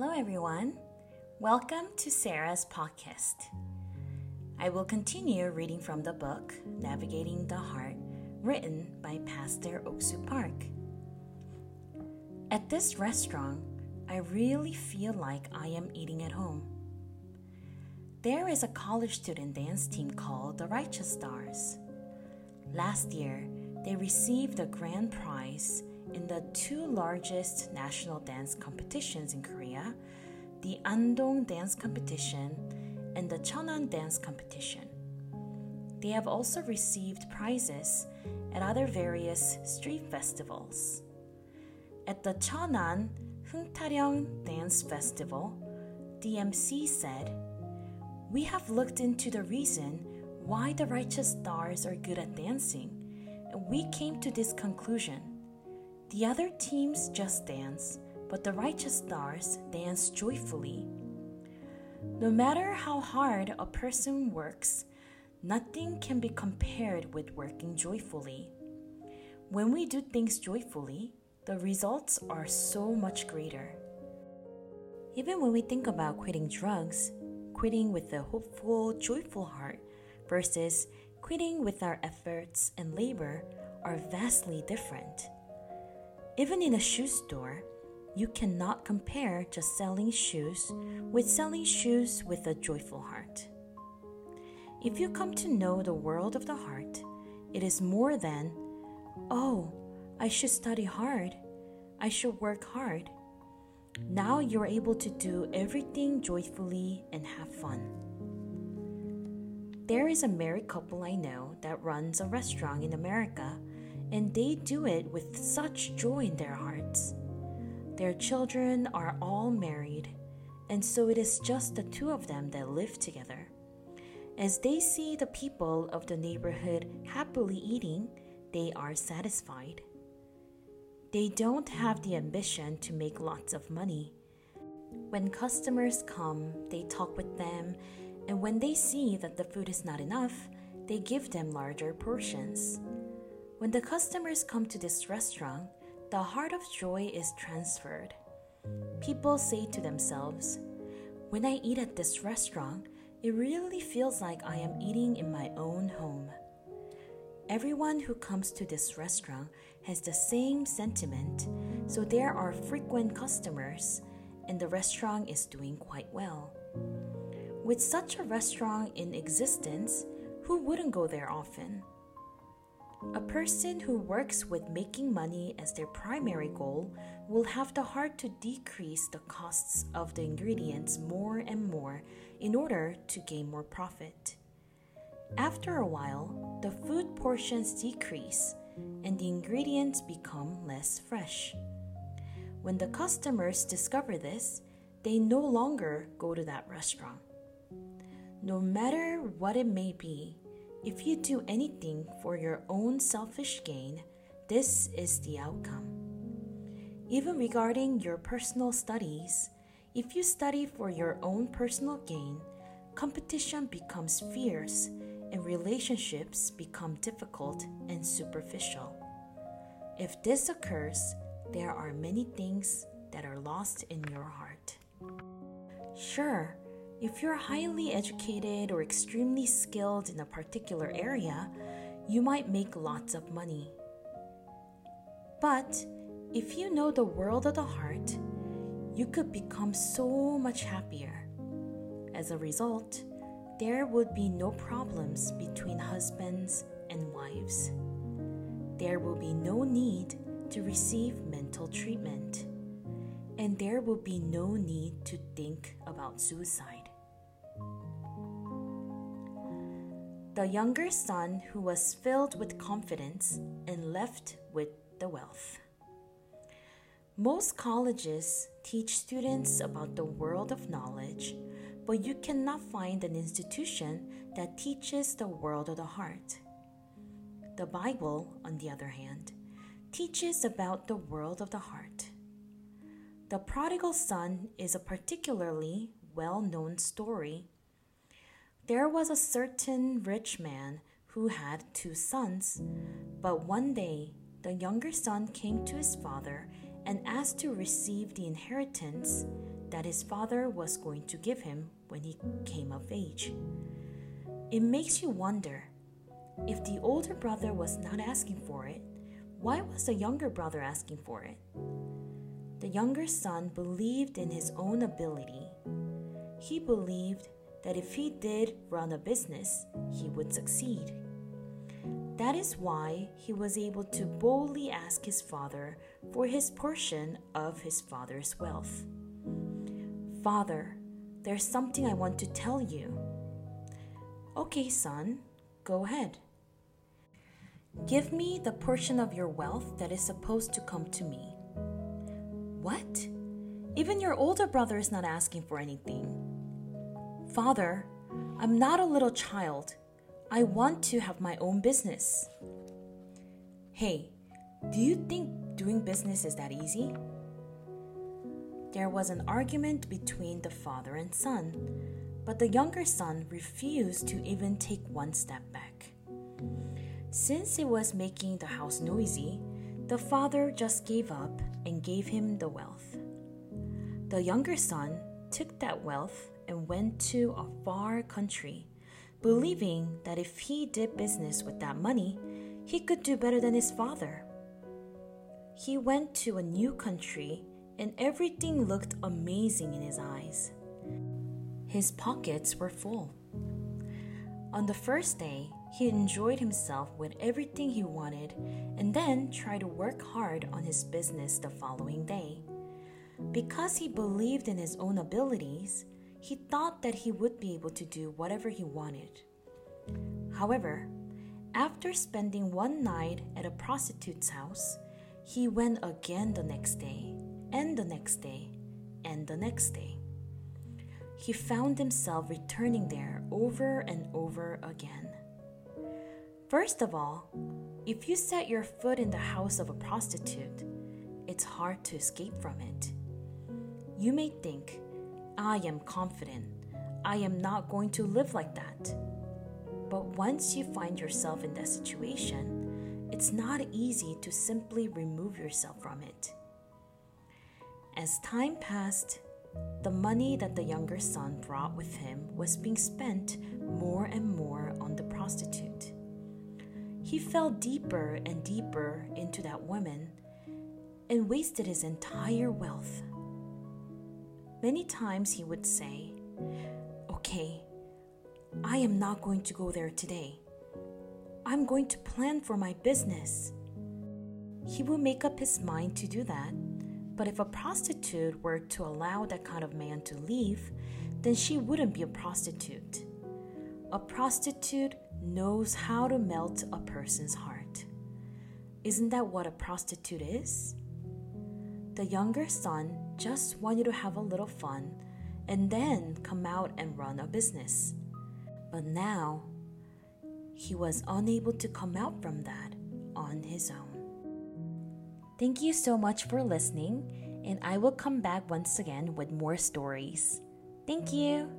Hello, everyone. Welcome to Sarah's podcast. I will continue reading from the book Navigating the Heart, written by Pastor Ock Soo Park. At this restaurant, I really feel like I am eating at home. There is a college student dance team called the Righteous Stars. Last year, they received the grand prize in the two largest national dance competitions in Korea the Andong Dance Competition and the Cheonan Dance Competition. They have also received prizes at other various street festivals. At the Cheonan Heungtaryeong Dance Festival, DMC said, We have looked into the reason why the righteous stars are good at dancing, and we came to this conclusion. The other teams just dance, but the righteous stars dance joyfully. No matter how hard a person works, nothing can be compared with working joyfully. When we do things joyfully, the results are so much greater. Even when we think about quitting drugs, quitting with a hopeful, joyful heart versus quitting with our efforts and labor are vastly different. Even in a shoe store, you cannot compare just selling shoes with selling shoes with a joyful heart. If you come to know the world of the heart, it is more than, oh, I should study hard, I should work hard. Now you're able to do everything joyfully and have fun. There is a married couple I know that runs a restaurant in America, and they do it with such joy in their hearts. Their children are all married, and so it is just the two of them that live together. As they see the people of the neighborhood happily eating, they are satisfied. They don't have the ambition to make lots of money. When customers come, they talk with them, and when they see that the food is not enough, they give them larger portions. When the customers come to this restaurant, the heart of joy is transferred. People say to themselves, When I eat at this restaurant, it really feels like I am eating in my own home. Everyone who comes to this restaurant has the same sentiment, so there are frequent customers, and the restaurant is doing quite well. With such a restaurant in existence, who wouldn't go there often? A person who works with making money as their primary goal will have the heart to decrease the costs of the ingredients more and more in order to gain more profit. After a while, the food portions decrease and the ingredients become less fresh. When the customers discover this, they no longer go to that restaurant. No matter what it may be, if you do anything for your own selfish gain, this is the outcome. Even regarding your personal studies, if you study for your own personal gain, competition becomes fierce and relationships become difficult and superficial. If this occurs, there are many things that are lost in your heart. Sure, if you're highly educated or extremely skilled in a particular area, you might make lots of money. But if you know the world of the heart, you could become so much happier. As a result, there would be no problems between husbands and wives. There will be no need to receive mental treatment, and there will be no need to think about suicide. The younger son who was filled with confidence and left with the wealth. Most colleges teach students about the world of knowledge, but you cannot find an institution that teaches the world of the heart. The Bible, on the other hand, teaches about the world of the heart. The prodigal son is a particularly well known story there was a certain rich man who had two sons, but one day the younger son came to his father and asked to receive the inheritance that his father was going to give him when he came of age. It makes you wonder if the older brother was not asking for it, why was the younger brother asking for it? The younger son believed in his own ability. He believed that if he did run a business, he would succeed. That is why he was able to boldly ask his father for his portion of his father's wealth. Father, there's something I want to tell you. Okay, son, go ahead. Give me the portion of your wealth that is supposed to come to me. What? Even your older brother is not asking for anything. Father, I'm not a little child. I want to have my own business. Hey, do you think doing business is that easy? There was an argument between the father and son, but the younger son refused to even take one step back. Since it was making the house noisy, the father just gave up and gave him the wealth. The younger son took that wealth and went to a far country, believing that if he did business with that money, he could do better than his father. He went to a new country and everything looked amazing in his eyes. His pockets were full. On the first day, he enjoyed himself with everything he wanted and then tried to work hard on his business the following day. Because he believed in his own abilities, he thought that he would be able to do whatever he wanted. However, after spending one night at a prostitute's house, he went again the next day, and the next day, and the next day. He found himself returning there over and over again. First of all, if you set your foot in the house of a prostitute, it's hard to escape from it. You may think, I am confident. I am not going to live like that. But once you find yourself in that situation, it's not easy to simply remove yourself from it. As time passed, the money that the younger son brought with him was being spent more and more on the prostitute. He fell deeper and deeper into that woman and wasted his entire wealth. Many times he would say, Okay, I am not going to go there today. I'm going to plan for my business. He will make up his mind to do that, but if a prostitute were to allow that kind of man to leave, then she wouldn't be a prostitute. A prostitute knows how to melt a person's heart. Isn't that what a prostitute is? The younger son just want you to have a little fun and then come out and run a business. But now, he was unable to come out from that on his own. Thank you so much for listening, and I will come back once again with more stories. Thank you.